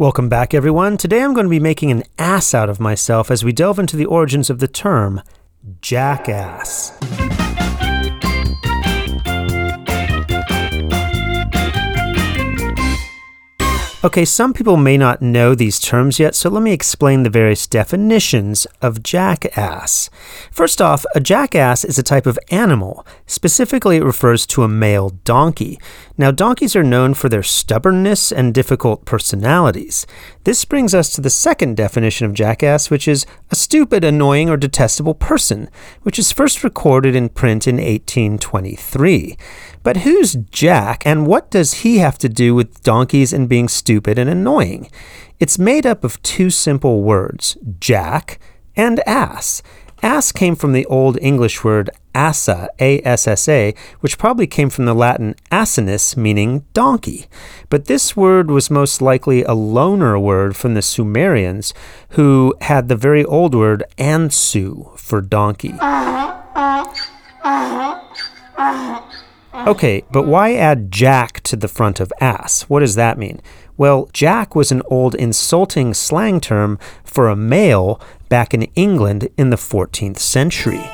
Welcome back, everyone. Today I'm going to be making an ass out of myself as we delve into the origins of the term jackass. Okay, some people may not know these terms yet, so let me explain the various definitions of jackass. First off, a jackass is a type of animal. Specifically, it refers to a male donkey. Now, donkeys are known for their stubbornness and difficult personalities. This brings us to the second definition of jackass, which is a stupid, annoying, or detestable person, which is first recorded in print in 1823. But who's Jack, and what does he have to do with donkeys and being stupid and annoying? It's made up of two simple words, Jack and ass. Ass came from the Old English word assa, A-S-S-A, which probably came from the Latin asinus, meaning donkey. But this word was most likely a loaner word from the Sumerians, who had the very old word ansu for donkey. Uh-huh, uh-huh, uh-huh, Uh-huh. Okay, but why add Jack to the front of ass? What does that mean? Well, Jack was an old insulting slang term for a male back in England in the 14th century.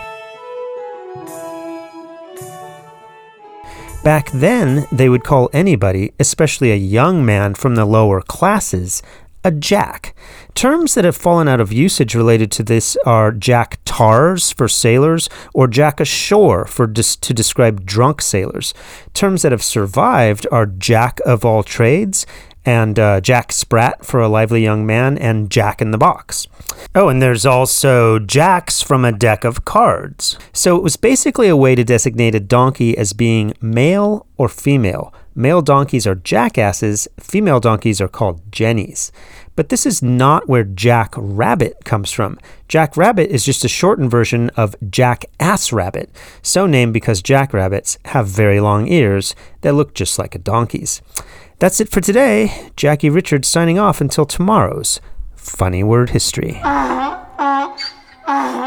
Back then, they would call anybody, especially a young man from the lower classes, a jack. Terms that have fallen out of usage related to this are jack tars for sailors or jack ashore for dis- to describe drunk sailors. Terms that have survived are jack of all trades and uh, Jack Sprat for a lively young man, and Jack in the Box. Oh, and there's also Jacks from a deck of cards. So it was basically a way to designate a donkey as being male or female. Male donkeys are jackasses, female donkeys are called jennies. But this is not where Jack Rabbit comes from. Jack Rabbit is just a shortened version of Jackass Rabbit, so named because jackrabbits have very long ears that look just like a donkey's. That's it for today. Jackie Richards signing off until tomorrow's Funny Word History. Uh-huh, uh-huh, uh-huh,